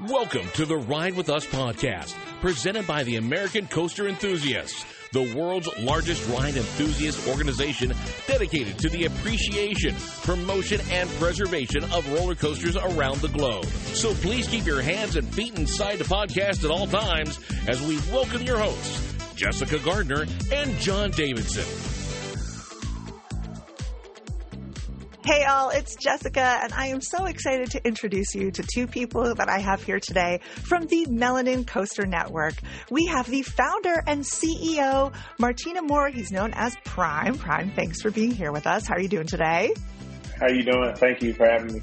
Welcome to the Ride With Us podcast, presented by the American Coaster Enthusiasts, the world's largest ride enthusiast organization dedicated to the appreciation, promotion, and preservation of roller coasters around the globe. So please keep your hands and feet inside the podcast at all times as we welcome your hosts, Jessica Gardner and John Davidson. Hey all, it's Jessica, and I am so excited to introduce you to two people that I have here today from the Melanin Coaster Network. We have the founder and CEO, Martina Moore. He's known as Prime. Prime, thanks for being here with us. How are you doing today? How are you doing? Thank you for having me.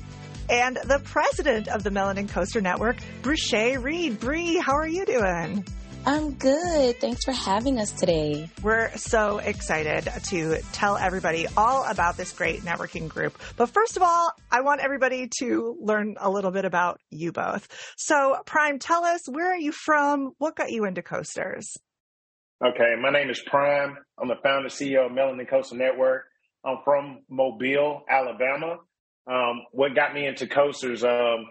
And the president of the Melanin Coaster Network, Brushay Reed. Bree, how are you doing? I'm good. Thanks for having us today. We're so excited to tell everybody all about this great networking group. But first of all, I want everybody to learn a little bit about you both. So, Prime, tell us where are you from? What got you into coasters? Okay, my name is Prime. I'm the founder CEO of Melanin Coaster Network. I'm from Mobile, Alabama. Um, what got me into coasters? Um,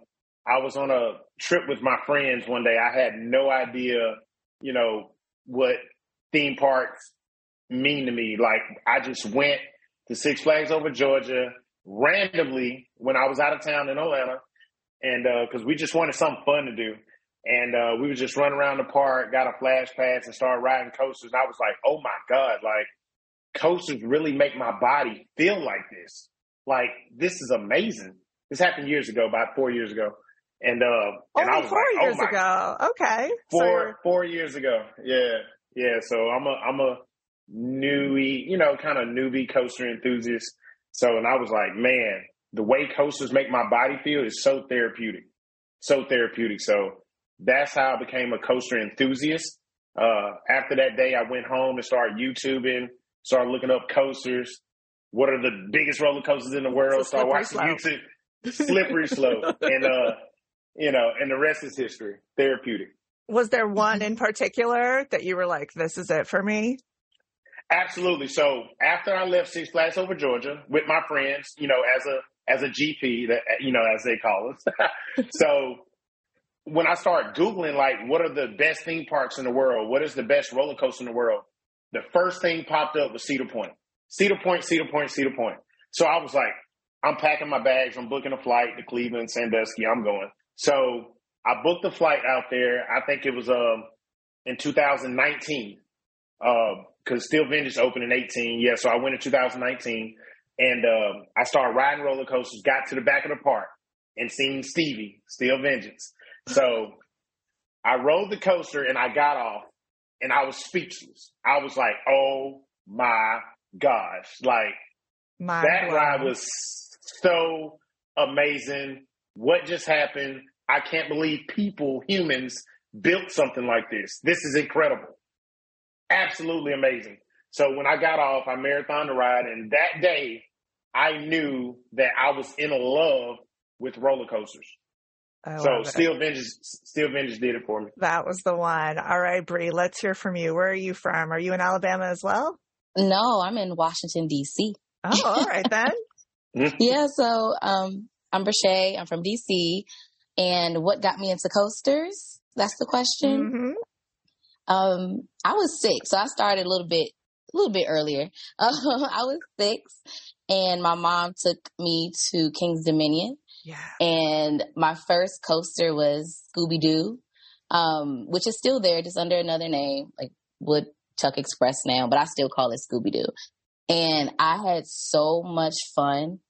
I was on a trip with my friends one day. I had no idea you know, what theme parks mean to me. Like I just went to Six Flags over Georgia randomly when I was out of town in Atlanta, and uh because uh, we just wanted something fun to do, and uh, we would just run around the park, got a flash pass, and started riding coasters. And I was like, oh my god, like coasters really make my body feel like this. Like this is amazing. This happened years ago, about four years ago. And uh, Only I was four like, oh years oh ago. Okay, four so four years ago. Yeah, yeah. So I'm a I'm a newie, you know, kind of newbie coaster enthusiast. So, and I was like, man, the way coasters make my body feel is so therapeutic, so therapeutic. So that's how I became a coaster enthusiast. Uh, after that day, I went home and started YouTubing, started looking up coasters. What are the biggest roller coasters in the world? Started watching slope. YouTube. Slippery slope. and uh you know, and the rest is history. Therapeutic. Was there one in particular that you were like, this is it for me? Absolutely. So after I left Six Flags over Georgia with my friends, you know, as a as a GP, that you know, as they call us. so when I started Googling like what are the best theme parks in the world, what is the best roller coaster in the world, the first thing popped up was Cedar Point. Cedar Point, Cedar Point, Cedar Point. So I was like, I'm packing my bags, I'm booking a flight to Cleveland, Sandusky, I'm going. So I booked the flight out there. I think it was um in 2019 because uh, Steel Vengeance opened in 18. Yeah, so I went in 2019 and um, I started riding roller coasters. Got to the back of the park and seen Stevie Steel Vengeance. So I rode the coaster and I got off and I was speechless. I was like, "Oh my gosh!" Like my that ride was so amazing what just happened? I can't believe people, humans, built something like this. This is incredible. Absolutely amazing. So when I got off, I marathon the ride, and that day I knew that I was in love with roller coasters. so Steel Vengeance, Steel Vengeance did it for me. That was the one. All right, Bree, let's hear from you. Where are you from? Are you in Alabama as well? No, I'm in Washington D.C. Oh, all right then. yeah, so um, I'm Brashay. I'm from DC. And what got me into coasters? That's the question. Mm-hmm. Um, I was sick, so I started a little bit, a little bit earlier. Um, I was six, and my mom took me to King's Dominion. Yeah. And my first coaster was Scooby Doo, um, which is still there, just under another name, like Woodstock Express now, but I still call it Scooby Doo. And I had so much fun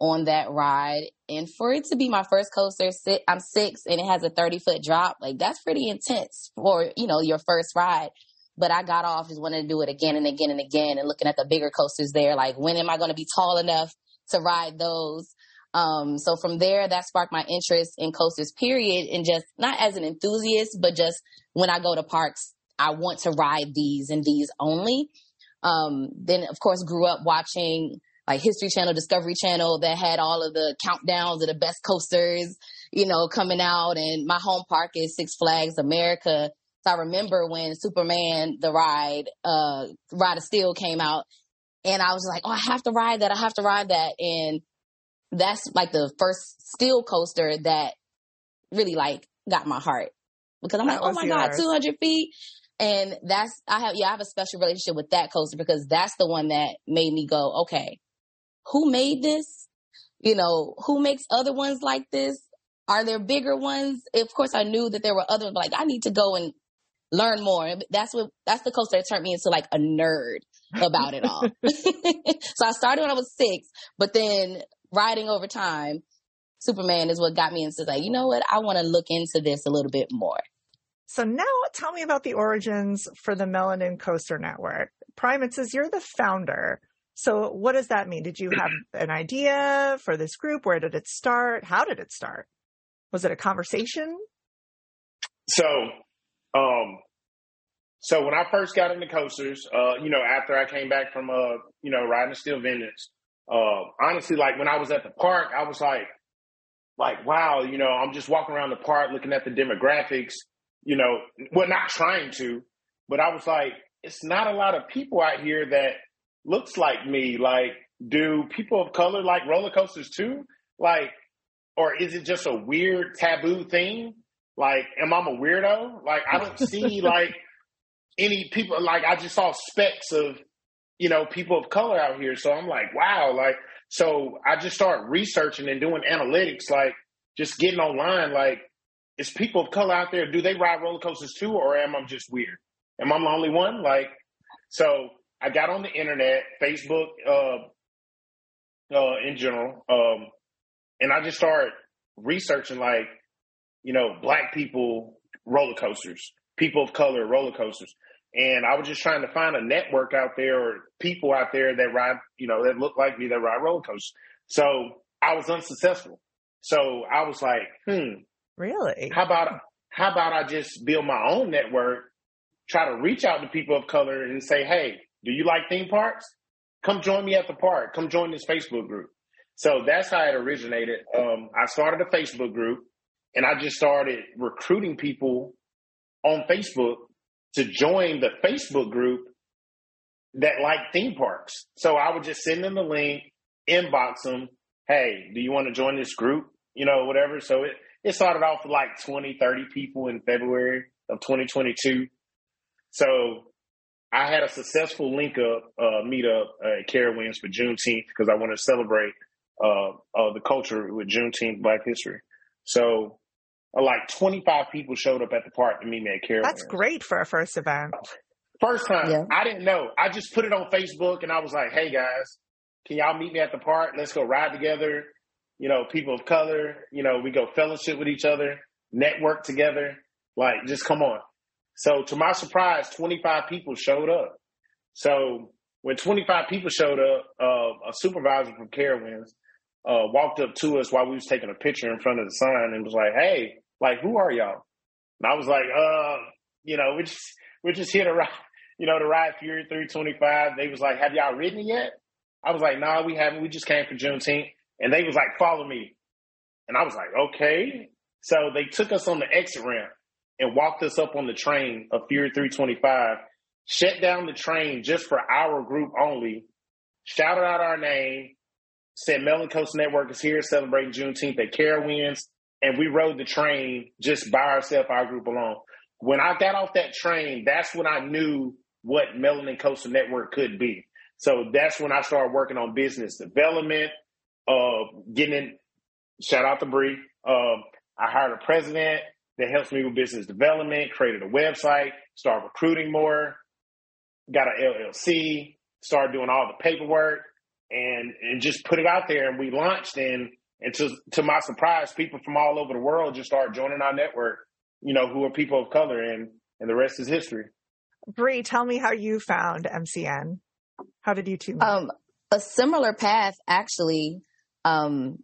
on that ride. And for it to be my first coaster, sit, I'm six and it has a 30 foot drop. Like that's pretty intense for, you know, your first ride. But I got off, just wanted to do it again and again and again and looking at the bigger coasters there. Like, when am I going to be tall enough to ride those? Um, so from there, that sparked my interest in coasters, period. And just not as an enthusiast, but just when I go to parks, I want to ride these and these only. Um, then of course grew up watching like History Channel, Discovery Channel that had all of the countdowns of the best coasters, you know, coming out. And my home park is Six Flags America. So I remember when Superman, the ride, uh, Ride of Steel came out and I was like, oh, I have to ride that. I have to ride that. And that's like the first steel coaster that really like got my heart because I'm that like, oh my yours. God, 200 feet. And that's, I have, yeah, I have a special relationship with that coaster because that's the one that made me go, okay, who made this? You know, who makes other ones like this? Are there bigger ones? Of course, I knew that there were others, like, I need to go and learn more. That's what, that's the coaster that turned me into like a nerd about it all. so I started when I was six, but then riding over time, Superman is what got me into like, you know what? I want to look into this a little bit more. So now tell me about the origins for the Melanin Coaster Network. Prime, it says you're the founder. So what does that mean? Did you have an idea for this group? Where did it start? How did it start? Was it a conversation? So, um, so when I first got into coasters, uh, you know, after I came back from, uh, you know, riding Steel Vengeance, uh, honestly, like when I was at the park, I was like, like, wow, you know, I'm just walking around the park looking at the demographics, you know, well, not trying to, but I was like, it's not a lot of people out here that looks like me. Like, do people of color like roller coasters too? Like, or is it just a weird taboo thing? Like, am I a weirdo? Like, I don't see like any people. Like, I just saw specks of you know people of color out here. So I'm like, wow. Like, so I just start researching and doing analytics. Like, just getting online. Like, is people of color out there? Do they ride roller coasters too, or am I just weird? Am I the only one? Like, so I got on the internet, Facebook, uh, uh, in general, um, and I just started researching like, you know, black people roller coasters, people of color roller coasters. And I was just trying to find a network out there or people out there that ride, you know, that look like me that ride roller coasters. So I was unsuccessful. So I was like, hmm. Really? How about how about I just build my own network, try to reach out to people of color and say, hey, do you like theme parks? Come join me at the park. Come join this Facebook group. So that's how it originated. Um, I started a Facebook group and I just started recruiting people on Facebook to join the Facebook group that like theme parks. So I would just send them the link, inbox them. Hey, do you want to join this group? You know, whatever. So it, it started off with like 20, 30 people in February of 2022. So I had a successful link up uh, meetup at Carowinds for Juneteenth because I want to celebrate uh, uh, the culture with Juneteenth Black History. So, uh, like 25 people showed up at the park to meet me at Carowinds. That's great for a first event. First time. Yeah. I didn't know. I just put it on Facebook and I was like, hey guys, can y'all meet me at the park? Let's go ride together. You know, people of color, you know, we go fellowship with each other, network together. Like, just come on. So to my surprise, 25 people showed up. So when 25 people showed up, uh, a supervisor from Carowinds uh, walked up to us while we was taking a picture in front of the sign and was like, "Hey, like, who are y'all?" And I was like, "Uh, you know, we just we're just here to ride, you know, to ride Fury 325." They was like, "Have y'all ridden it yet?" I was like, "Nah, we haven't. We just came for Juneteenth." And they was like, "Follow me," and I was like, "Okay." So they took us on the exit ramp and walked us up on the train of Fury 325, shut down the train just for our group only, shouted out our name, said Melanin Coast Network is here celebrating Juneteenth at Carowinds, and we rode the train just by ourselves, our group alone. When I got off that train, that's when I knew what Melanin Coaster Network could be. So that's when I started working on business development, uh, getting in, shout out to Bree. Um, I hired a president that helps me with business development, created a website, started recruiting more, got an LLC, started doing all the paperwork and, and just put it out there. And we launched and, and to, to my surprise, people from all over the world just started joining our network, you know, who are people of color and, and the rest is history. Bree, tell me how you found MCN. How did you two meet? Um, a similar path, actually. Um,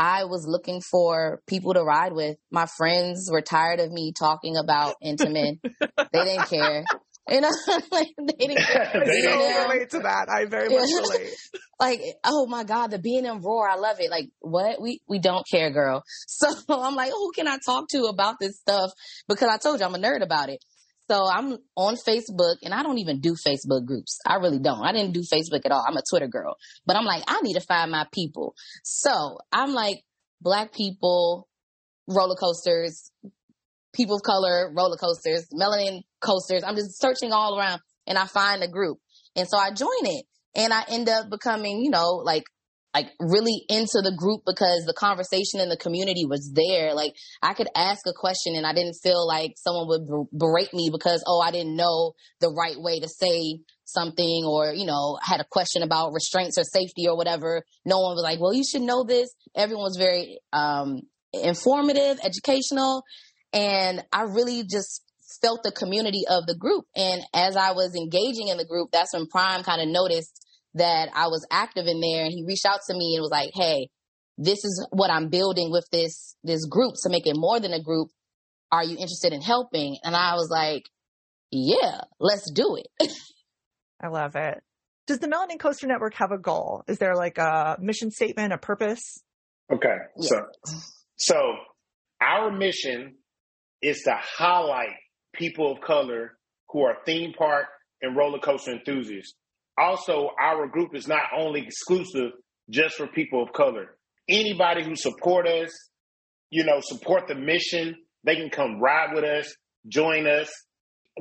I was looking for people to ride with. My friends were tired of me talking about Intamin. they didn't care. You know, like they didn't care. they don't relate to that. I very much relate. like, oh my God, the B&M roar, I love it. Like, what? We we don't care, girl. So I'm like, who can I talk to about this stuff? Because I told you I'm a nerd about it. So I'm on Facebook and I don't even do Facebook groups. I really don't. I didn't do Facebook at all. I'm a Twitter girl. But I'm like, I need to find my people. So I'm like, black people, roller coasters, people of color roller coasters, melanin coasters. I'm just searching all around and I find a group. And so I join it and I end up becoming, you know, like like really into the group because the conversation in the community was there. Like I could ask a question and I didn't feel like someone would berate me because, oh, I didn't know the right way to say something or, you know, had a question about restraints or safety or whatever. No one was like, well, you should know this. Everyone was very, um, informative, educational. And I really just felt the community of the group. And as I was engaging in the group, that's when Prime kind of noticed that I was active in there and he reached out to me and was like, Hey, this is what I'm building with this, this group to make it more than a group. Are you interested in helping? And I was like, yeah, let's do it. I love it. Does the Melanin Coaster Network have a goal? Is there like a mission statement, a purpose? Okay. Yeah. So, so our mission is to highlight people of color who are theme park and roller coaster enthusiasts also our group is not only exclusive just for people of color. Anybody who support us, you know, support the mission, they can come ride with us, join us.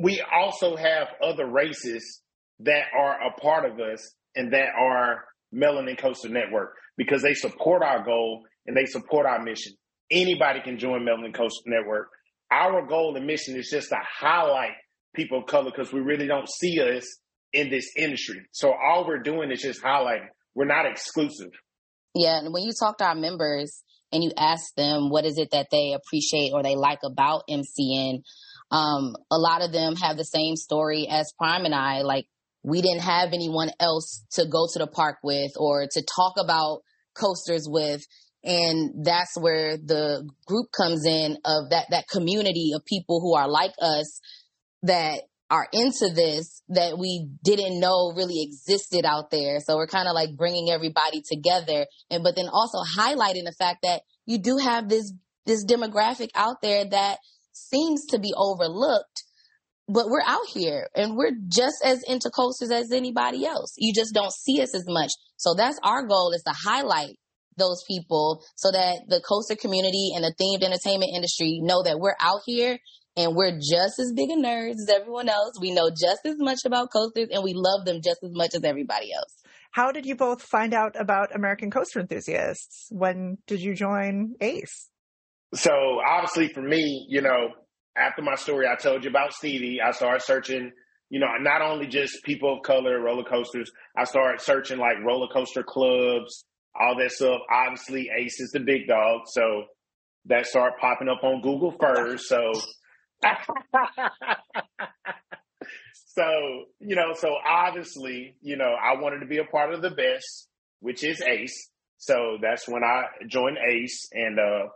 We also have other races that are a part of us and that are Melanin Coaster Network because they support our goal and they support our mission. Anybody can join Melanin Coaster Network. Our goal and mission is just to highlight people of color because we really don't see us in this industry. So all we're doing is just highlighting. We're not exclusive. Yeah, and when you talk to our members and you ask them what is it that they appreciate or they like about MCN, um, a lot of them have the same story as Prime and I. Like we didn't have anyone else to go to the park with or to talk about coasters with. And that's where the group comes in of that, that community of people who are like us that are into this that we didn't know really existed out there. So we're kind of like bringing everybody together and but then also highlighting the fact that you do have this this demographic out there that seems to be overlooked but we're out here and we're just as into coasters as anybody else. You just don't see us as much. So that's our goal is to highlight those people so that the coaster community and the themed entertainment industry know that we're out here and we're just as big a nerds as everyone else. We know just as much about coasters and we love them just as much as everybody else. How did you both find out about American Coaster Enthusiasts? When did you join ACE? So obviously for me, you know, after my story I told you about Stevie, I started searching, you know, not only just people of color, roller coasters, I started searching like roller coaster clubs, all that stuff. Obviously ACE is the big dog. So that started popping up on Google first. So so, you know, so obviously, you know, I wanted to be a part of the best, which is ACE. So that's when I joined ACE and, uh,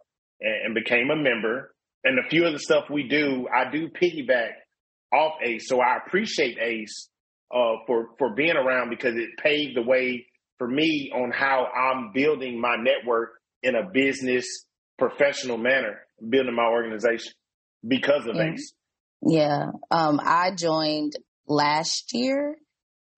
and became a member. And a few of the stuff we do, I do piggyback off ACE. So I appreciate ACE, uh, for, for being around because it paved the way for me on how I'm building my network in a business professional manner, building my organization because of mm-hmm. ACE. Yeah. Um, I joined last year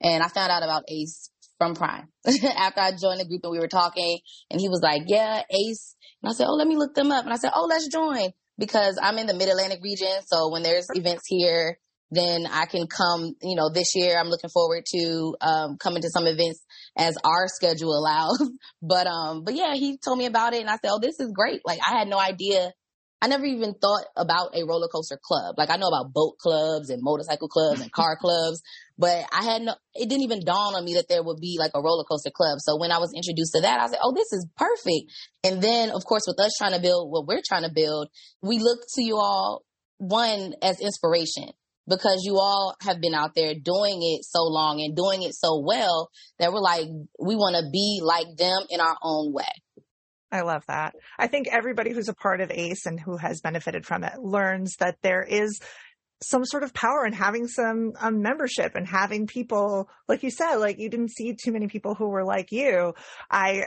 and I found out about ACE from Prime after I joined the group and we were talking and he was like, yeah, ACE. And I said, oh, let me look them up. And I said, oh, let's join because I'm in the mid Atlantic region. So when there's events here, then I can come, you know, this year I'm looking forward to, um, coming to some events as our schedule allows. but, um, but yeah, he told me about it and I said, oh, this is great. Like I had no idea I never even thought about a roller coaster club. Like I know about boat clubs and motorcycle clubs and car clubs, but I had no, it didn't even dawn on me that there would be like a roller coaster club. So when I was introduced to that, I was like, oh, this is perfect. And then of course with us trying to build what we're trying to build, we look to you all one as inspiration because you all have been out there doing it so long and doing it so well that we're like, we want to be like them in our own way. I love that. I think everybody who's a part of ACE and who has benefited from it learns that there is some sort of power in having some um, membership and having people, like you said, like you didn't see too many people who were like you. I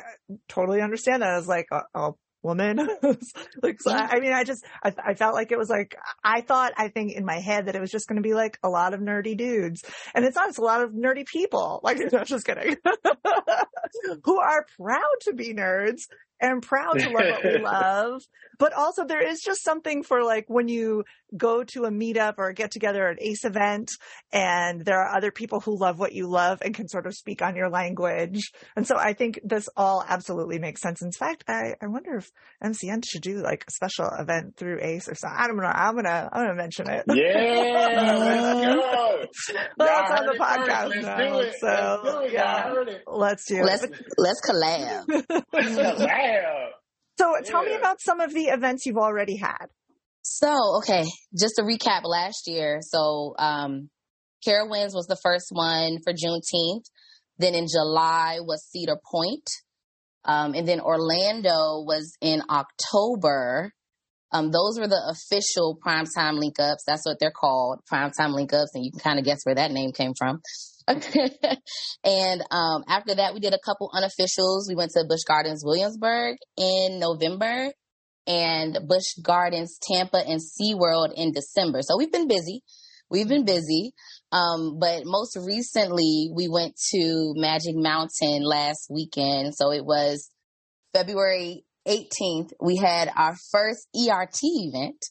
totally understand that as like a, a woman. like, so I, I, mean, I just, I, I, felt like it was like, I thought, I think in my head that it was just going to be like a lot of nerdy dudes. And it's not, it's a lot of nerdy people. Like, no, just kidding. who are proud to be nerds and proud to love what we love. But also there is just something for like when you go to a meetup or a get together at ACE event and there are other people who love what you love and can sort of speak on your language. And so I think this all absolutely makes sense. In fact, I, I wonder if MCN should do like a special event through ACE or something. I don't know. I'm gonna I'm gonna mention it. Yeah, let's go. well, it's on the podcast let's now, it. so let's yeah, let's do let's, it. Let's collab. let's collab. So tell yeah. me about some of the events you've already had. So, okay, just to recap last year. So, um, Carowinds was the first one for Juneteenth. Then in July was Cedar Point. Um, and then Orlando was in October. Um, those were the official primetime link ups. That's what they're called, primetime link ups. And you can kind of guess where that name came from. and um, after that, we did a couple unofficials. We went to Busch Gardens Williamsburg in November and Busch Gardens Tampa and SeaWorld in December. So we've been busy. We've been busy. Um, but most recently, we went to Magic Mountain last weekend. So it was February 18th. We had our first ERT event.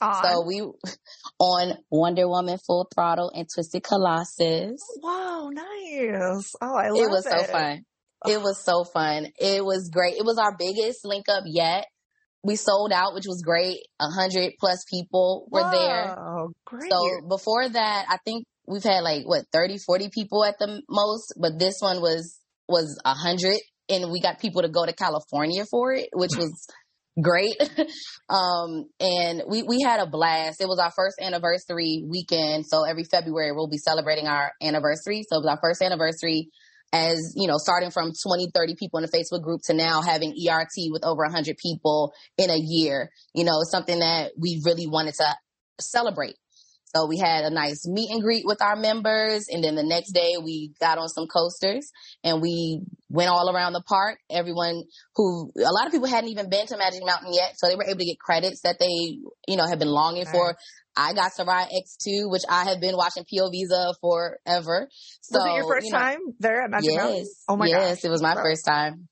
On. So we on Wonder Woman Full Throttle and Twisted Colossus. Oh, wow, nice. Oh, I love it. was it. Was so fun. It was so fun. It was great. It was our biggest link up yet. We sold out, which was great. A hundred plus people were there. Oh, great. So before that, I think we've had like what 30, 40 people at the most, but this one was was a hundred and we got people to go to California for it, which was great. um, and we, we had a blast. It was our first anniversary weekend. So every February we'll be celebrating our anniversary. So it was our first anniversary as, you know, starting from 20, 30 people in the Facebook group to now having ERT with over 100 people in a year. You know, something that we really wanted to celebrate. So we had a nice meet and greet with our members. And then the next day we got on some coasters and we went all around the park. Everyone who, a lot of people hadn't even been to Magic Mountain yet. So they were able to get credits that they, you know, have been longing right. for. I got to ride X2, which I have been watching POVs of forever. So, was it your first you know, time there at Magic yes, Mountain? Oh my yes, gosh. Yes, it was my Bro. first time.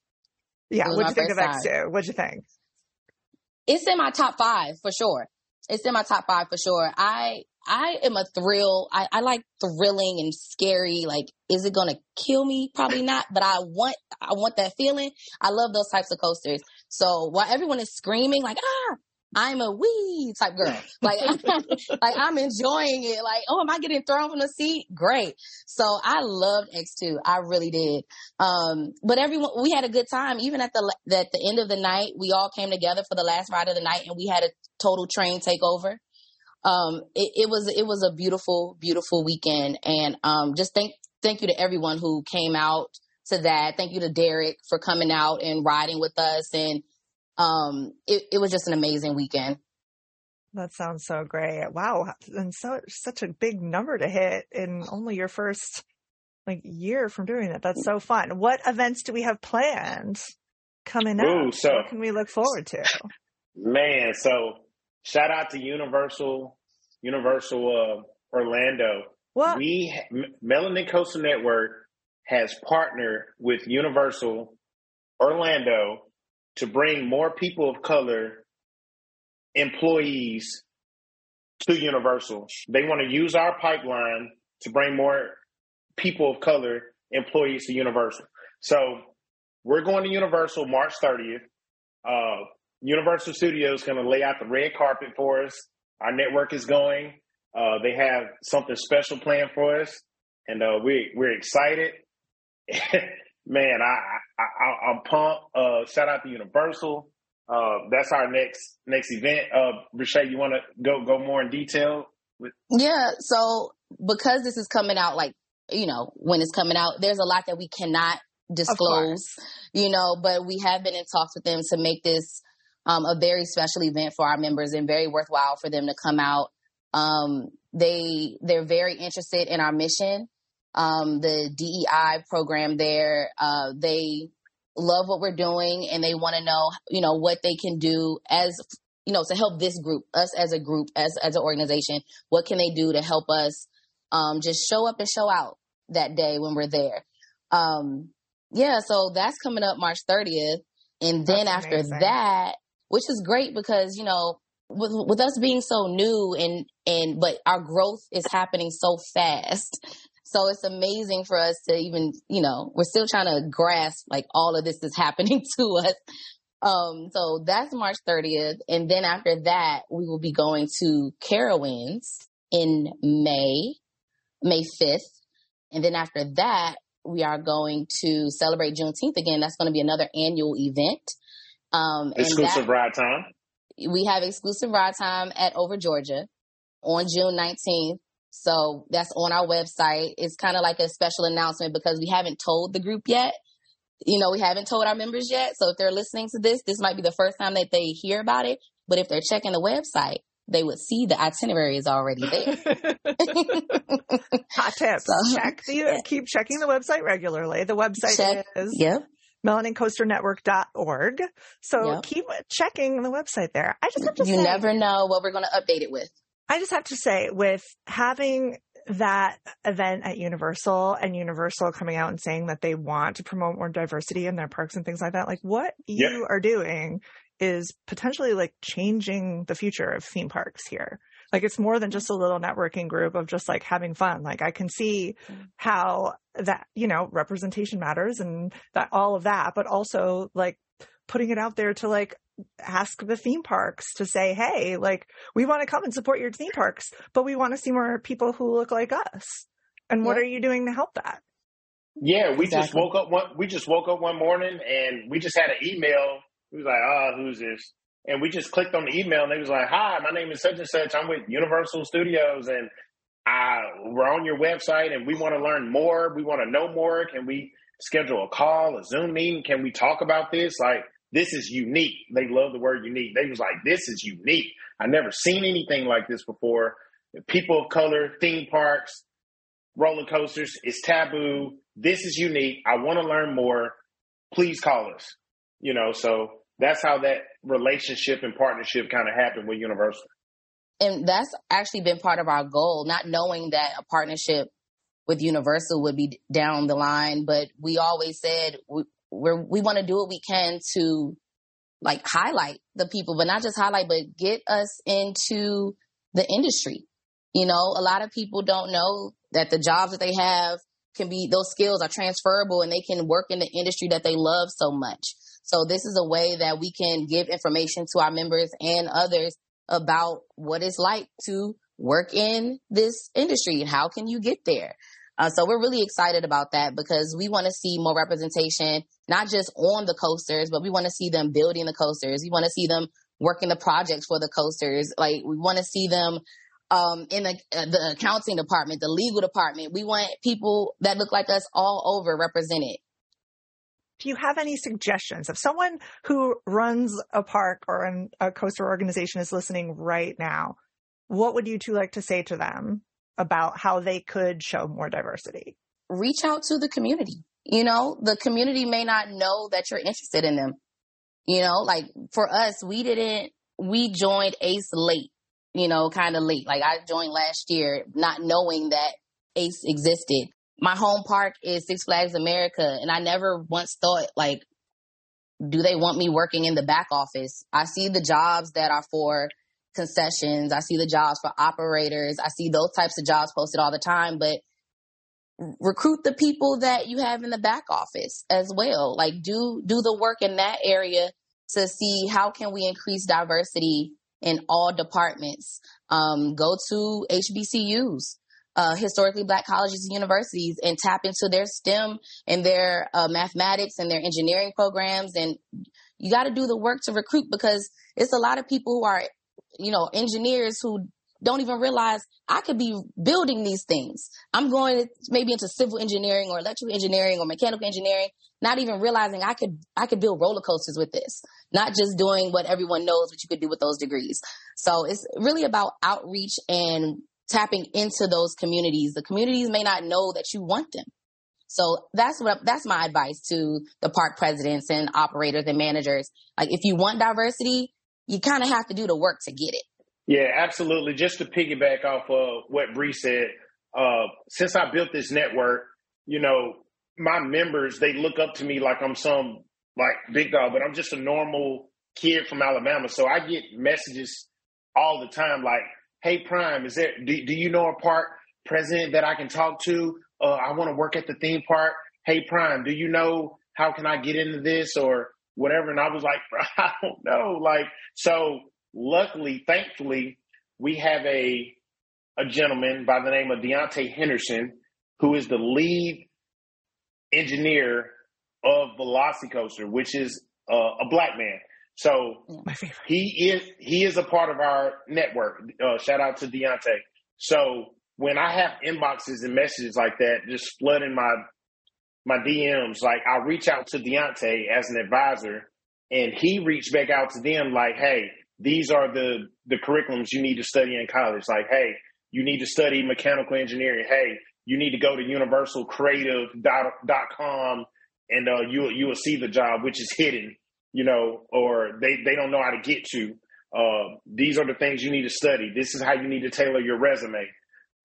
Yeah. What'd you think of X2? Time. What'd you think? It's in my top five for sure. It's in my top five for sure. I I am a thrill. I, I like thrilling and scary. Like, is it gonna kill me? Probably not, but I want, I want that feeling. I love those types of coasters. So while everyone is screaming like, ah, I'm a wee type girl. Like, like I'm enjoying it. Like, oh, am I getting thrown from the seat? Great. So I loved X2. I really did. Um, but everyone, we had a good time. Even at the, at the end of the night, we all came together for the last ride of the night and we had a total train takeover um, it, it, was it was a beautiful, beautiful weekend, and um, just thank thank you to everyone who came out to that. Thank you to Derek for coming out and riding with us, and um, it, it was just an amazing weekend. That sounds so great! Wow, and so such a big number to hit in only your first like year from doing that. That's so fun. What events do we have planned coming Ooh, up? So what can we look forward to? Man, so shout out to Universal, Universal uh, Orlando. What? We Melanin Coastal Network has partnered with Universal Orlando to bring more people of color employees to Universal. They want to use our pipeline to bring more people of color employees to Universal. So we're going to Universal March 30th. Uh, Universal Studios going to lay out the red carpet for us. Our network is going. Uh, they have something special planned for us, and uh, we we're excited. Man, I, I I'm pumped. Uh, shout out to Universal. Uh, that's our next next event. Uh, Rashay, you want to go go more in detail? With- yeah. So because this is coming out, like you know, when it's coming out, there's a lot that we cannot disclose. You know, but we have been in talks with them to make this um, a very special event for our members and very worthwhile for them to come out. Um, they they're very interested in our mission. Um, the DEI program there, uh, they love what we're doing and they want to know, you know, what they can do as you know to help this group, us as a group, as as an organization. What can they do to help us um, just show up and show out that day when we're there? Um, yeah, so that's coming up March 30th. And then That's after amazing. that, which is great because, you know, with, with us being so new and, and, but our growth is happening so fast. So it's amazing for us to even, you know, we're still trying to grasp like all of this is happening to us. Um, so that's March 30th. And then after that, we will be going to Carowinds in May, May 5th. And then after that, we are going to celebrate Juneteenth again. That's going to be another annual event. Um, exclusive that, ride time. We have exclusive ride time at Over Georgia on June 19th. So that's on our website. It's kind of like a special announcement because we haven't told the group yet. You know, we haven't told our members yet. So if they're listening to this, this might be the first time that they hear about it. But if they're checking the website, they would see the itinerary is already there. Hot tips. So, Check the, yeah. keep checking the website regularly. The website Check, is yep. melanincoasternetwork.org. So yep. keep checking the website there. I just have to you say, never know what we're going to update it with. I just have to say, with having that event at Universal and Universal coming out and saying that they want to promote more diversity in their parks and things like that, like what yep. you are doing is potentially like changing the future of theme parks here. Like it's more than just a little networking group of just like having fun. Like I can see mm-hmm. how that, you know, representation matters and that all of that, but also like putting it out there to like ask the theme parks to say, Hey, like we want to come and support your theme parks, but we want to see more people who look like us. And what are you doing to help that? Yeah, we exactly. just woke up one we just woke up one morning and we just had an email we was like, ah, oh, who's this? And we just clicked on the email and they was like, hi, my name is such and such. I'm with Universal Studios and I, we're on your website and we want to learn more. We want to know more. Can we schedule a call, a Zoom meeting? Can we talk about this? Like, this is unique. They love the word unique. They was like, this is unique. I never seen anything like this before. People of color, theme parks, roller coasters, it's taboo. This is unique. I want to learn more. Please call us. You know, so that's how that relationship and partnership kind of happened with Universal. And that's actually been part of our goal, not knowing that a partnership with Universal would be down the line, but we always said we we want to do what we can to like highlight the people, but not just highlight, but get us into the industry. You know, a lot of people don't know that the jobs that they have can be those skills are transferable and they can work in the industry that they love so much. So this is a way that we can give information to our members and others about what it's like to work in this industry and how can you get there. Uh, so we're really excited about that because we want to see more representation, not just on the coasters, but we want to see them building the coasters. We want to see them working the projects for the coasters. Like we want to see them um, in the, uh, the accounting department, the legal department. We want people that look like us all over represented do you have any suggestions? If someone who runs a park or an, a coaster organization is listening right now, what would you two like to say to them about how they could show more diversity? Reach out to the community. You know, the community may not know that you're interested in them. You know, like for us, we didn't, we joined ACE late, you know, kind of late. Like I joined last year not knowing that ACE existed my home park is Six Flags America, and I never once thought like, do they want me working in the back office? I see the jobs that are for concessions. I see the jobs for operators. I see those types of jobs posted all the time, but recruit the people that you have in the back office as well. Like do do the work in that area to see how can we increase diversity in all departments. Um, go to HBCUs uh, historically black colleges and universities and tap into their STEM and their uh, mathematics and their engineering programs. And you got to do the work to recruit because it's a lot of people who are, you know, engineers who don't even realize I could be building these things. I'm going maybe into civil engineering or electrical engineering or mechanical engineering, not even realizing I could I could build roller coasters with this. Not just doing what everyone knows what you could do with those degrees. So it's really about outreach and tapping into those communities. The communities may not know that you want them. So that's what that's my advice to the park presidents and operators and managers. Like if you want diversity, you kind of have to do the work to get it. Yeah, absolutely. Just to piggyback off of what Bree said, uh, since I built this network, you know, my members they look up to me like I'm some like big dog, but I'm just a normal kid from Alabama. So I get messages all the time like, Hey Prime, is there, do, do you know a park president that I can talk to? Uh, I want to work at the theme park. Hey Prime, do you know how can I get into this or whatever? And I was like, I don't know. Like, so luckily, thankfully, we have a, a gentleman by the name of Deontay Henderson, who is the lead engineer of VelociCoaster, which is uh, a black man. So he is he is a part of our network. Uh, shout out to Deontay. So when I have inboxes and messages like that just flooding my my DMs, like I reach out to Deontay as an advisor, and he reached back out to them like, "Hey, these are the the curriculums you need to study in college. Like, hey, you need to study mechanical engineering. Hey, you need to go to universalcreative.com and uh, you you will see the job, which is hidden, you know, or they they don't know how to get to. Uh, these are the things you need to study. This is how you need to tailor your resume.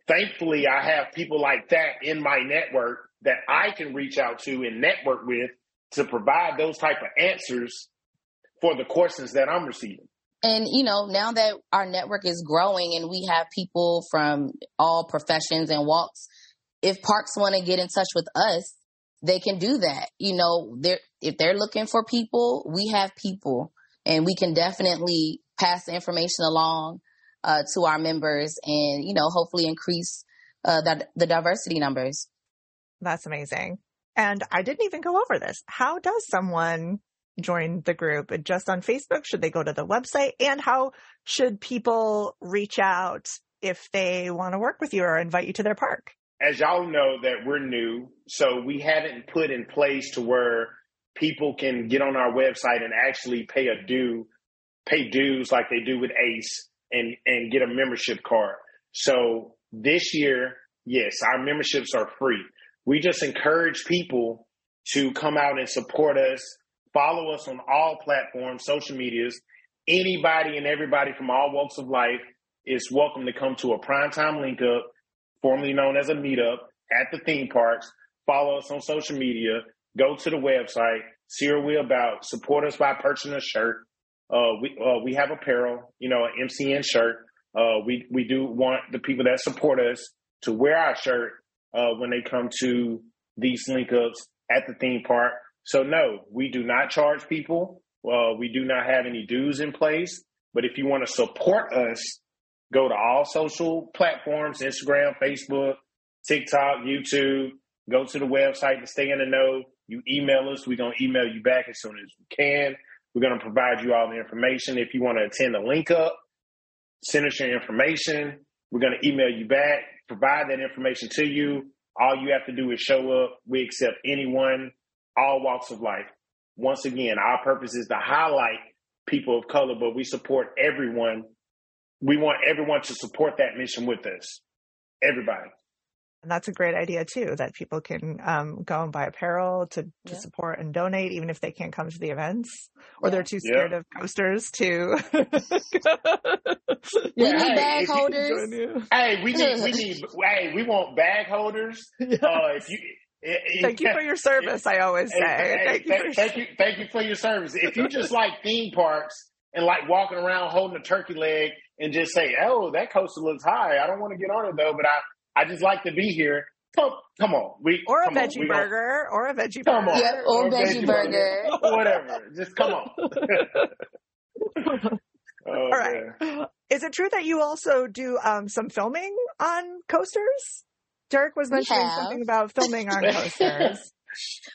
Thankfully, I have people like that in my network that I can reach out to and network with to provide those type of answers for the courses that I'm receiving. And you know, now that our network is growing and we have people from all professions and walks, if parks want to get in touch with us, they can do that. You know, they're if they're looking for people, we have people, and we can definitely pass the information along uh, to our members, and you know, hopefully increase uh, the the diversity numbers. That's amazing. And I didn't even go over this. How does someone join the group? Just on Facebook? Should they go to the website? And how should people reach out if they want to work with you or invite you to their park? as y'all know that we're new, so we haven't put in place to where people can get on our website and actually pay a due, pay dues like they do with ACE and, and get a membership card. So this year, yes, our memberships are free. We just encourage people to come out and support us, follow us on all platforms, social medias. Anybody and everybody from all walks of life is welcome to come to a primetime link up formerly known as a meetup at the theme parks. Follow us on social media. Go to the website. See what we're about. Support us by purchasing a shirt. Uh, we uh, we have apparel, you know, an MCN shirt. Uh, we we do want the people that support us to wear our shirt uh, when they come to these link ups at the theme park. So no, we do not charge people. Uh, we do not have any dues in place. But if you want to support us Go to all social platforms Instagram, Facebook, TikTok, YouTube. Go to the website to stay in the know. You email us. We're going to email you back as soon as we can. We're going to provide you all the information. If you want to attend a link up, send us your information. We're going to email you back, provide that information to you. All you have to do is show up. We accept anyone, all walks of life. Once again, our purpose is to highlight people of color, but we support everyone we want everyone to support that mission with us. Everybody. And that's a great idea too, that people can um, go and buy apparel to, to yeah. support and donate, even if they can't come to the events or yeah. they're too scared yeah. of coasters to. we need hey, bag holders. Hey, we need, we need, hey, we want bag holders. Yes. Uh, if you, thank you for your service. I always say. Hey, thank, you thank, you, thank you for your service. If you just like theme parks and like walking around holding a turkey leg and just say, "Oh, that coaster looks high. I don't want to get on it though, but I I just like to be here." Come, come on, we or a veggie on, burger, or a veggie come burger, on, yep, or, or veggie, veggie burger. burger, whatever. Just come on. oh, All right. Man. Is it true that you also do um, some filming on coasters? Derek was mentioning something about filming on coasters.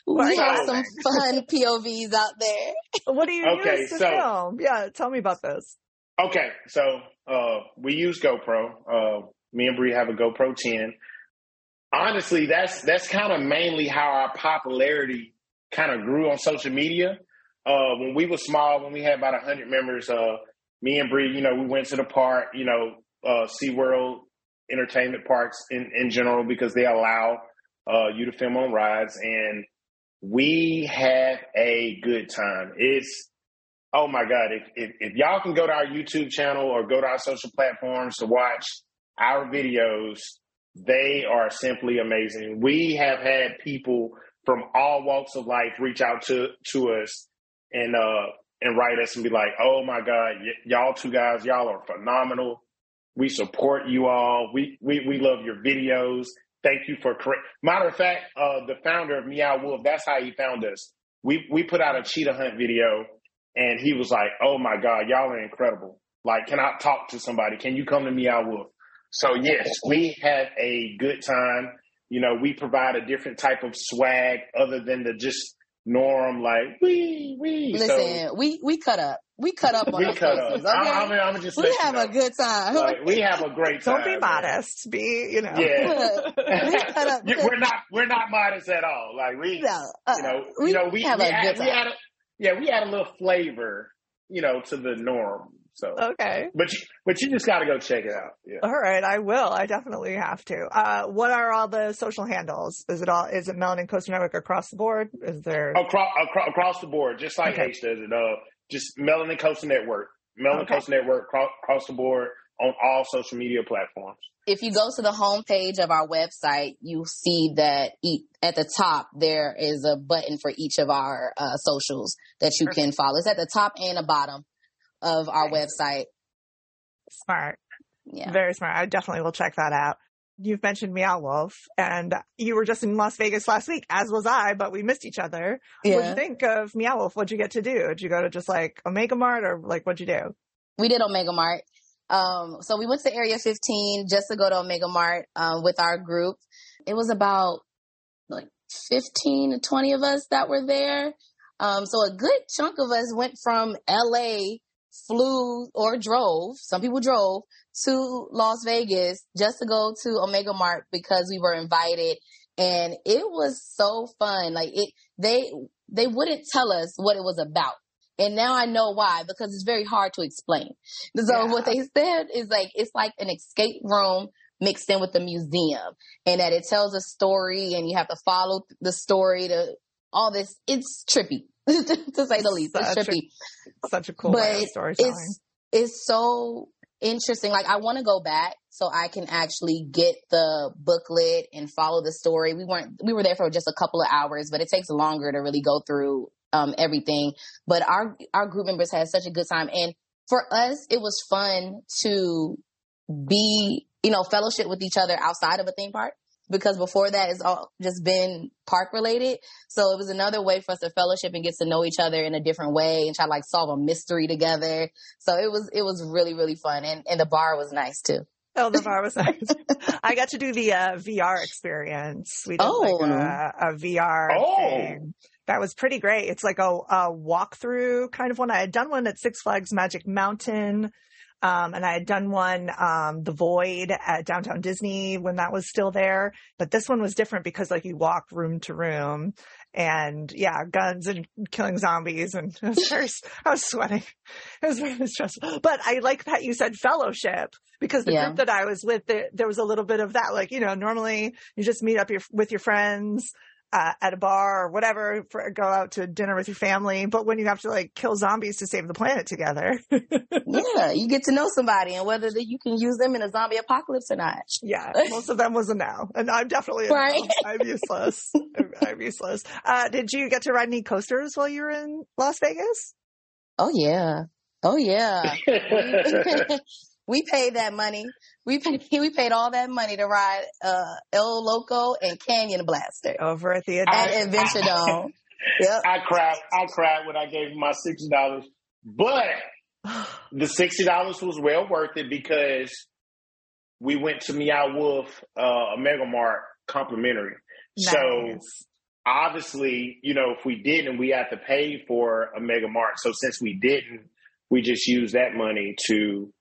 we have some fun POVs out there. What do you okay, use to so, film? Yeah, tell me about this. Okay, so uh, we use GoPro. Uh, me and Bree have a GoPro 10. Honestly, that's that's kind of mainly how our popularity kind of grew on social media. Uh, when we were small, when we had about hundred members, uh, me and Bree, you know, we went to the park, you know, uh, SeaWorld entertainment parks in, in general because they allow uh, you to film on rides, and we had a good time. It's oh my god! If, if if y'all can go to our YouTube channel or go to our social platforms to watch our videos, they are simply amazing. We have had people from all walks of life reach out to to us and uh and write us and be like, "Oh my God, y- y'all two guys, y'all are phenomenal. We support you all. We we we love your videos. Thank you for correct." Matter of fact, uh, the founder of Meow Wolf, that's how he found us. We we put out a cheetah hunt video, and he was like, "Oh my God, y'all are incredible. Like, can I talk to somebody? Can you come to Meow Wolf?" So yes, we had a good time. You know, we provide a different type of swag other than the just norm, like we we. Listen, so, we we cut up. We cut up on we those cut up. okay? I'm, I'm, I'm just we let you have know. a good time. Like, we have a great time. Don't be modest. Be, you know. Yeah. we cut up. we're not we're not modest at all. Like we, No, uh, you know, we you know, we have we a add, good we time. a, yeah, we add a little flavor, you know, to the norm. So, Okay. but you, but you just got to go check it out. Yeah. All right, I will. I definitely have to. Uh, what are all the social handles? Is it all? Is it Melanin Coaster Network across the board? Is there? Across, across across the board, just like Okay. H does it. Uh, just Melanin Coast Network, Melanin Okay. Coast Network, across, across the board on all social media platforms. if you go to the homepage of our website, you see that e- at the top there is a button for each of our uh, socials that you can follow. It's at the top and the bottom of our Nice. website. Smart. Yeah. Very smart. I definitely will check that out. You've mentioned Meow Wolf, and you were just in Las Vegas last week, as was I, but we missed each other. What'd you think of Meow Wolf? What'd you get to do? Did you go to just like Omega Mart, or like what'd you do? we did Omega Mart. Um, so we went to Area 15 just to go to Omega Mart um, with our group. It was about like 15 to 20 of us that were there. Um, so a good chunk of us went from LA, flew or drove, some people drove to Las Vegas just to go to Omega Mart because we were invited. And it was so fun. Like it, they, they wouldn't tell us what it was about. And now I know why, because it's very hard to explain. So Yeah. what they said is like, it's like an escape room mixed in with the museum and that it tells a story and you have to follow the story to all this. It's trippy to say the least. It's Such a trippy Such a cool but storytelling. it's it's so interesting. Like I want to go back so I can actually get the booklet and follow the story. We weren't we were there for just a couple of hours, but it takes longer to really go through um, everything. But our our group members had such a good time, and for us, it was fun to be you know fellowship with each other outside of a theme park. Because before that, it's all just been park related. So it was another way for us to fellowship and get to know each other in a different way and try to like solve a mystery together. So it was it was really really fun, and and the bar was nice too. Oh, the bar was nice. I got to do the uh, VR experience. We did Oh. like a, a VR Oh. thing. That was pretty great. It's like a, a walkthrough kind of one. I had done one at Six Flags Magic Mountain. Um, and I had done one, um, The Void at Downtown Disney when that was still there. But this one was different because like you walk room to room and yeah, guns and killing zombies. And it was very, I was sweating. It was very stressful. But I like that you said fellowship because the Yeah. group that I was with, there, there was a little bit of that. Like, you know, normally you just meet up your, with your friends. Uh, at a bar or whatever, for, go out to dinner with your family. But when you have to like kill zombies to save the planet together, Yeah, you get to know somebody and whether that you can use them in a zombie apocalypse or not. Yeah, most of them was a no, and I'm definitely a no. Right. I'm useless. I'm, I'm useless. Uh, did we ride any coasters while you were in Las Vegas? Oh yeah, oh yeah. We paid that money. We paid we paid all that money to ride uh, El Loco and Canyon Blaster Over at the at Adventure. Adventure Dome. Yep. I cried. I cried when I gave him my sixty dollars, but the sixty dollars was well worth it because we went to Meow Wolf, uh, Omega Mart complimentary. So obviously, you know, if we didn't, we had to pay for Omega Mart. So since we didn't, we just used that money to,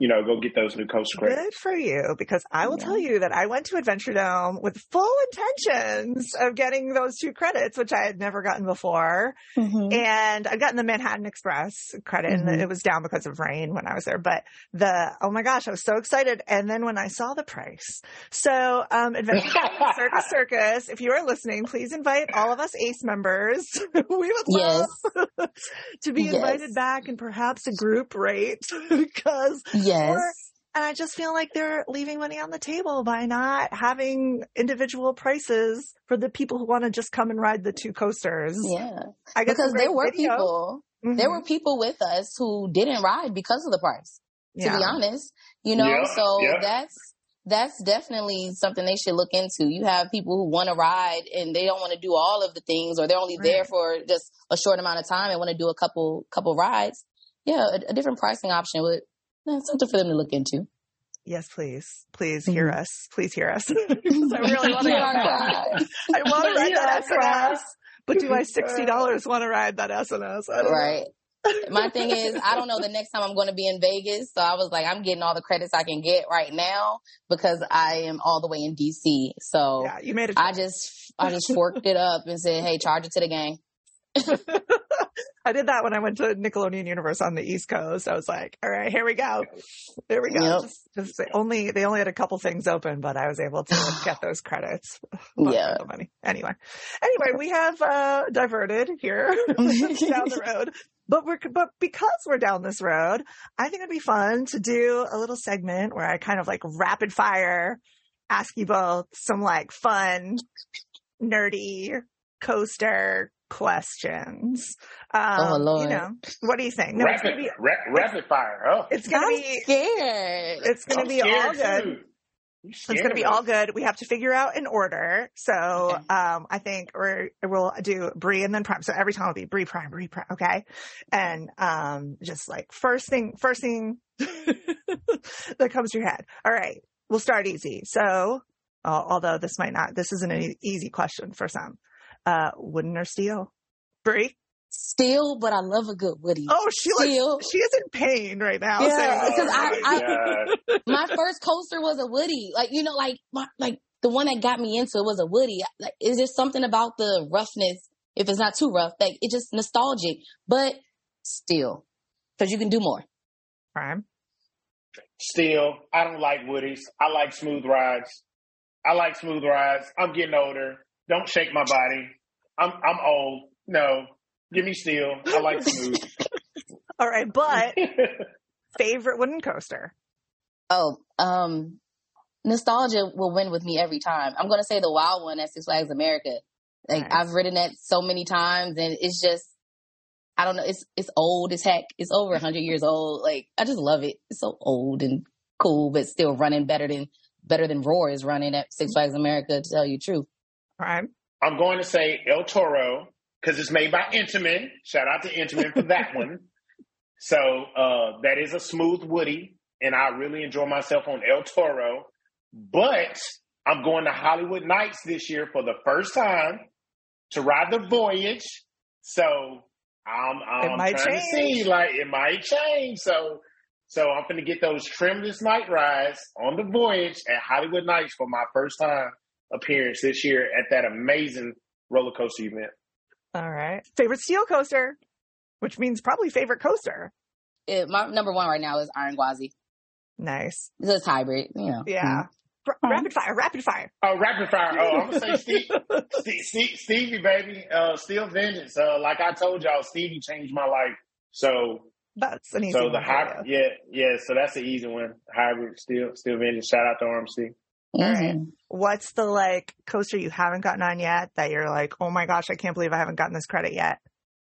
you know, go get those new coaster credits. Good for you, because I will Yeah. tell you that I went to Adventure Dome with full intentions of getting those two credits, which I had never gotten before. Mhm. And I'd gotten the Manhattan Express credit and Mhm. it was down because of rain when I was there. But the, oh my gosh, I was so excited. And then when I saw the price, so, um, Adventure Dome Circus Circus, if you are listening, please invite all of us ACE members. we would love to be Yes. invited back and perhaps a group rate because Yes. Or And I just feel like they're leaving money on the table by not having individual prices for the people who want to just come and ride the two coasters. Yeah. I guess because there were video. people, mm-hmm. there were people with us who didn't ride because of the price, to yeah. be honest, you know, yeah. so yeah. that's, that's definitely something they should look into. You have people who want to ride and they don't want to do all of the things or they're only right. there for just a short amount of time and want to do a couple couple rides. Yeah, a, a different pricing option would that's something for them to look into. Yes, please. Please hear mm-hmm. us. Please hear us. I really want to ride. I want to ride that SNS. But do I sixty dollars want to ride that SNS? right. My thing is, I don't know the next time I'm going to be in Vegas. So I was like, I'm getting all the credits I can get right now because I am all the way in DC. So yeah, you made it. I just, I just forked it up and said, Hey, charge it to the gang. I did that when I went to Nickelodeon Universe on the East Coast. I was like, all right, here we go. Here we go. Yep. Just, just, only, they only had a couple things open, but I was able to get those credits. yeah. The money. Anyway, anyway, we have, uh, diverted here down the road, but we're, but because we're down this road, I think it'd be fun to do a little segment where I kind of like rapid fire ask you both some like fun, nerdy coaster questions. Um, oh Lord! You know, what do you think? No, rapid, be, ra- rapid fire. Oh, it's gonna I'm be scared. It's gonna I'm be all good. It's going to be all good. We have to figure out an order. So, okay. um, I think we're, we'll do Brie and then Prime. So every time it'll be Brie Prime, Brie Prime. Okay. And, um, just like first thing, first thing that comes to your head. All right. We'll start easy. So, uh, although this might not, this isn't an easy question for some uh, wooden or steel? Brie? Steel, but I love a good Woody. Oh, she steel. Looks, she is in pain right now. Yeah, because oh I, I my first coaster was a Woody. Like you know, like my, like the one that got me into it was a Woody. Like it's just something about the roughness. If it's not too rough, like it's just nostalgic. But still, because you can do more. Prime. Still, I don't like Woodies. I like smooth rides. I like smooth rides. I'm getting older. Don't shake my body. I'm I'm old. No, give me steel. I like smooth. All right, but favorite wooden coaster. Oh, um, nostalgia will win with me every time. I'm going to say the wild one at Six Flags America. Like nice. I've ridden that so many times, and it's just I don't know. It's it's old as heck. It's over hundred years old. Like I just love it. It's so old and cool, but still running better than better than Roar is running at Six Flags America. To tell you the truth. I'm going to say El Toro because it's made by Intamin. Shout out to Intamin for that one. So uh, that is a smooth Woody, and I really enjoy myself on El Toro. But I'm going to Holiwood Nights this year for the first time to ride the Voyage. So I'm, I'm trying change. to see like it might change. So so I'm going to get those trimless night rides on the Voyage at Holiwood Nights for my first time appearance this year at that amazing roller coaster event. All right. Favorite steel coaster, which means probably favorite coaster. It, my number one right now is Iron Gwazi. Nice. It's hybrid, you know. Yeah. Mm. Rapid fire, rapid fire. Oh, rapid fire. Oh, I'm gonna say Steve, Steve, Stevie, baby. Uh, Steel Vengeance. Uh, like I told y'all, Stevie changed my life. So that's an easy so one. So the hybrid, yeah, yeah. So that's the easy one. Hybrid, Steel, Steel Vengeance. Shout out to RMC. All right. Mm-hmm. What's the like coaster you haven't gotten on yet that you're like, oh my gosh, I can't believe I haven't gotten this credit yet?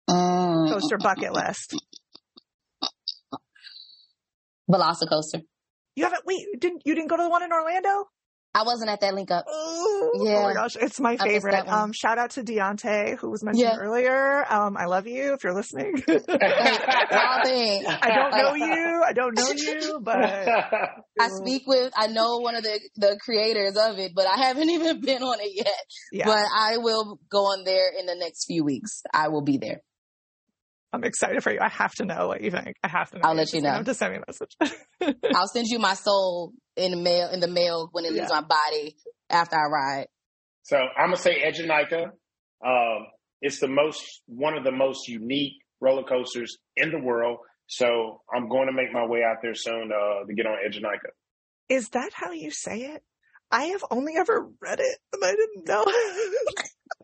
Um, coaster bucket list. Velocicoaster. You haven't wait, didn't you didn't go to the one in Orlando? I wasn't at that link up. Oh, yeah. oh my gosh, it's my favorite. Um, shout out to Deontay, who was mentioned yeah. earlier. Um, I love you if you're listening. I don't know you. I don't know you, but I speak with. I know one of the the creators of it, but I haven't even been on it yet. Yeah. But I will go on there in the next few weeks. I will be there. I'm excited for you. I have to know what you think. I have to know. I'll let you know. Just send me a message. I'll send you my soul in the mail in the mail when it leaves yeah. my body after I ride. So I'm gonna say Ejunica. Um, it's the most one of the most unique roller coasters in the world. So I'm going to make my way out there soon uh, to get on Ejunica. Is that how you say it? I have only ever read it, and I didn't know.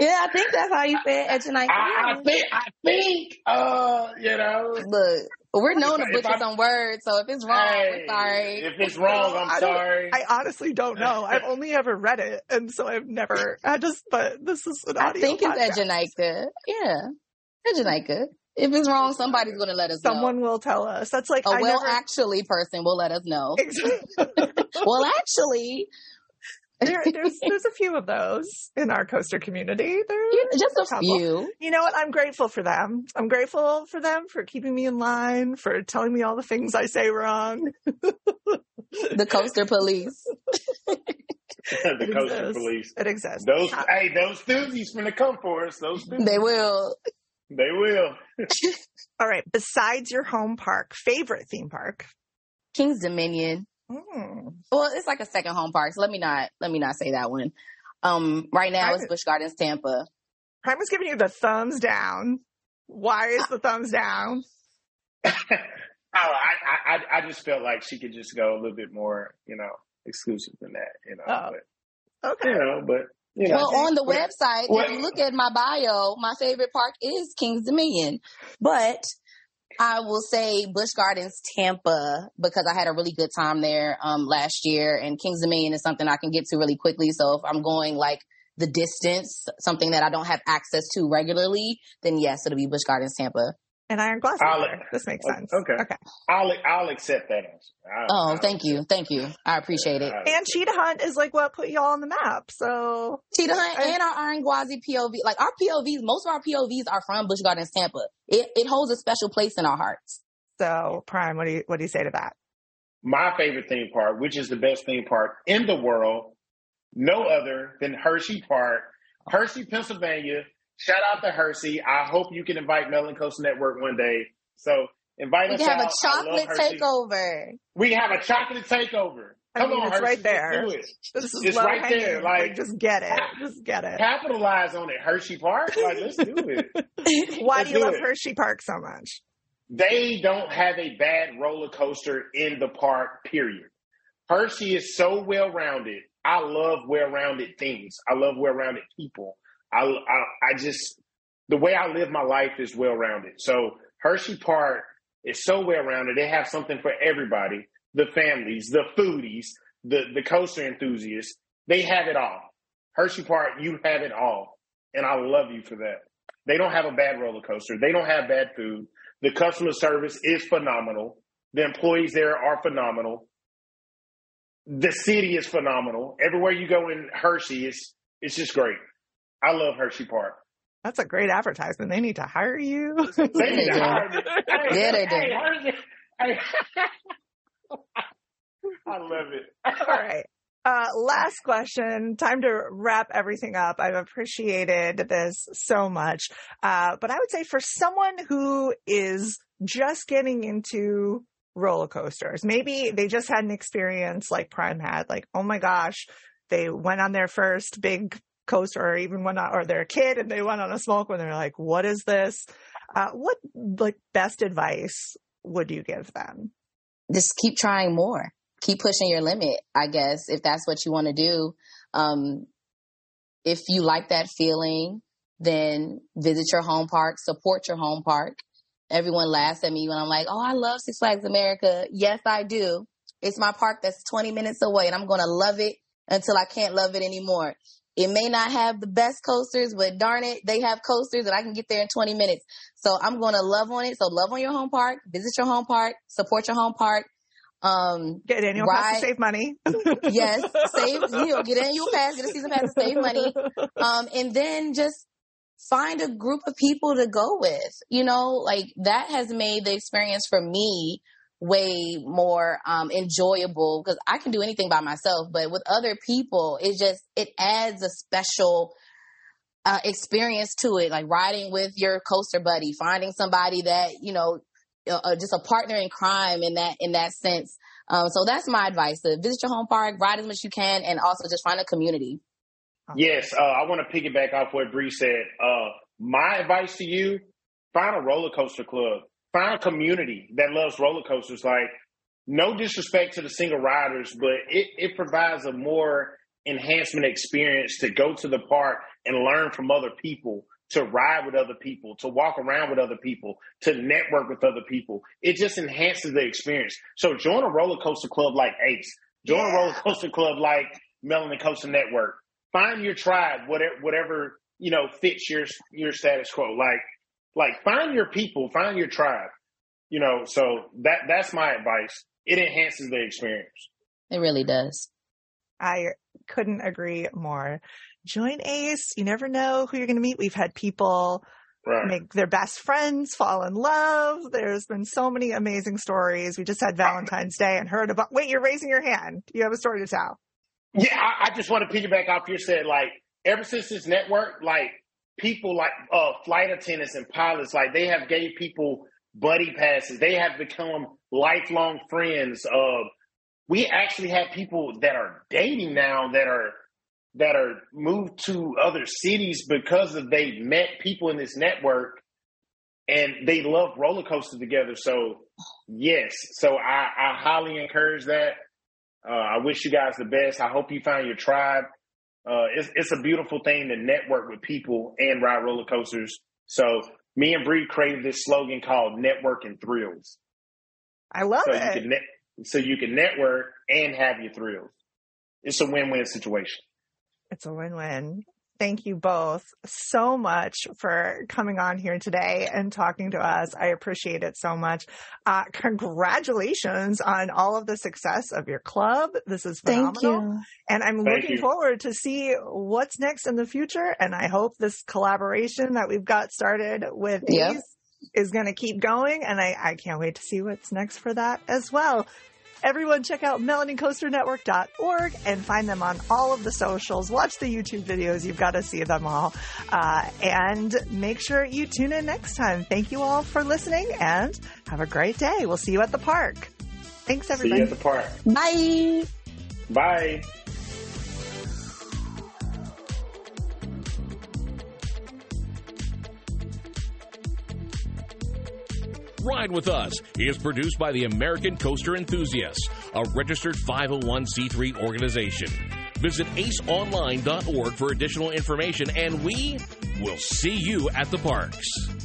yeah, I think that's how you say it, Ejunica. I, I think, I think, uh, you know. Look, But we're known to butcher some words, so if it's wrong, hey, we're sorry. If it's wrong, I'm I sorry. I honestly don't know. I've only ever read it, and so I've never. I just, but this is an audio. I think podcast. it's Ejanica. Yeah, Ejanica. If it's wrong, somebody's going to let us Someone know. will tell us. That's like a I well never... actually person will let us know. well, actually, there, there's there's a few of those in our coaster community. There's yeah, just a, a few. You know what? I'm grateful for them. I'm grateful for them for keeping me in line, for telling me all the things I say wrong. the coaster police. the it coaster exists. police. It exists. Those hey, those students gonna come for us. Those They will. They will. all right. Besides your home park, favorite theme park? King's Dominion. Mm. Well, it's like a second home park. So let me not let me not say that one. Um, right now it's Busch Gardens, Tampa. Prime was giving you the thumbs down. Why is the thumbs down? oh, I, I I just felt like she could just go a little bit more, you know, exclusive than that, you know. Oh. But, okay. You know, but you know, well, on the website, if you look at my bio, my favorite park is Kings Dominion. But I will say Busch Gardens, Tampa, because I had a really good time there um, last year, and Kings Dominion is something I can get to really quickly. So if I'm going like the distance, something that I don't have access to regularly, then yes, it'll be Busch Gardens, Tampa. And Iron Gwazi. This makes sense. Okay. Okay. I'll I'll accept that answer. I'll, oh, I'll thank you, thank you. I appreciate it. And Cheetah Hunt is like what put y'all on the map. So Cheetah Hunt I, and our Iron Gwazi POV, like our POVs, most of our POVs are from Busch Gardens, Tampa. It it holds a special place in our hearts. So Prime, what do you what do you say to that? My favorite theme park, which is the best theme park in the world, no other than Hershey Park, Hershey, Pennsylvania. Shout out to Hershey. I hope you can invite Melanin Coast Network one day. So invite we us can have out. a chocolate takeover. We have a chocolate takeover. I Come mean, on, it's Hershey, right there. It. This is it's right there. Like, like, just get it. Just get it. Capitalize on it, Hershey Park. Like, let's do it. Why let's do you love it. Hershey Park so much? They don't have a bad roller coaster in the park. Period. Hershey is so well rounded. I love well rounded things. I love well rounded people. I, I I just the way I live my life is well rounded. So Hershey Park is so well rounded. They have something for everybody. The families, the foodies, the, the coaster enthusiasts, they have it all. Hershey Park, you have it all. And I love you for that. They don't have a bad roller coaster. They don't have bad food. The customer service is phenomenal. The employees there are phenomenal. The city is phenomenal. Everywhere you go in Hershey, it's, it's just great. I love Hershey Park. That's a great advertisement. They need to hire you. They need to hire me. Hey, Yeah, they do. hey, Hey. I love it. All right. Uh, last question. Time to wrap everything up. I've appreciated this so much. Uh, but I would say for someone who is just getting into roller coasters, maybe they just had an experience like Prime had, like, oh my gosh, they went on their first big coaster or even on, or they're a kid and they went on a smoke when they're like, what is this? Uh, what like best advice would you give them? Just keep trying more. Keep pushing your limit, I guess, if that's what you want to do. Um, if you like that feeling, then visit your home park, support your home park. Everyone laughs at me when I'm like, oh, I love Six Flags America. Yes, I do. It's my park that's 20 minutes away and I'm going to love it until I can't love it anymore. It may not have the best coasters, but darn it, they have coasters and I can get there in 20 minutes. So I'm going to love on it. So love on your home park, visit your home park, support your home park. Um, Get annual pass to save money. yes, save, you know, get an annual pass, get a season pass to save money. Um, and then just find a group of people to go with, you know, like that has made the experience for me way more um, enjoyable because I can do anything by myself, but with other people, it just it adds a special uh, experience to it. Like riding with your coaster buddy, finding somebody that you know, uh, just a partner in crime in that in that sense. Um, so that's my advice: to visit your home park, ride as much as you can, and also just find a community. Yes, uh, I want to piggyback off what Bree said. Uh, my advice to you: find a roller coaster club find community that loves roller coasters. Like, no disrespect to the single riders, but it, it provides a more enhancement experience to go to the park and learn from other people to ride with other people, to walk around with other people, to network with other people. It just enhances the experience. So join a roller coaster club like Ace. Join yeah. a roller coaster club like Melanin Coaster Network. Find your tribe, whatever, whatever you know fits your your status quo. Like, like find your people, find your tribe. You know, so that that's my advice. It enhances the experience. It really does. I couldn't agree more. Join Ace. You never know who you're going to meet. We've had people right. make their best friends fall in love. There's been so many amazing stories. We just had Valentine's Day and heard about. Wait, you're raising your hand. You have a story to tell. Yeah, I, I just want to piggyback off your said. Like ever since this network, like people like uh, flight attendants and pilots, like they have gave people buddy passes. They have become lifelong friends. Of we actually have people that are dating now that are that are moved to other cities because of they met people in this network and they love roller coaster together. So yes, so I, I highly encourage that. Uh, I wish you guys the best. I hope you find your tribe. Uh, it's, it's a beautiful thing to network with people and ride roller coasters. So me and Bree created this slogan called "Network and Thrills." I love so it. You can net, so you can network and have your thrills. It's a win-win situation. It's a win-win. Thank you both so much for coming on here today and talking to us. I appreciate it so much. Uh, congratulations on all of the success of your club. This is phenomenal. And I'm Thank looking you. forward to see what's next in the future. And I hope this collaboration that we've got started with yep. is going to keep going. And I, I can't wait to see what's next for that as well. Everyone check out melanincoasternetwork.org and find them on all of the socials. Watch the YouTube videos. You've got to see them all. Uh, and make sure you tune in next time. Thank you all for listening and have a great day. We'll see you at the park. Thanks, everybody. See you at the park. Bye. Bye. Ride with Us is produced by the American Coaster Enthusiasts, a registered 501c3 organization. Visit aceonline.org for additional information, and we will see you at the parks.